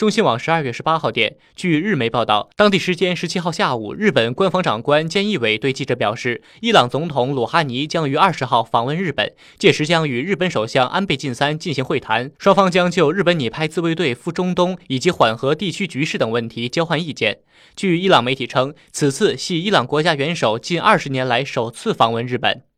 中新网十二月十八号电据日媒报道当地时间十七号下午日本官方长官菅义伟对记者表示伊朗总统鲁哈尼将于二十号访问日本届时将与日本首相安倍晋三进行会谈双方将就日本拟派自卫队赴中东以及缓和地区局势等问题交换意见。据伊朗媒体称此次系伊朗国家元首近二十年来首次访问日本。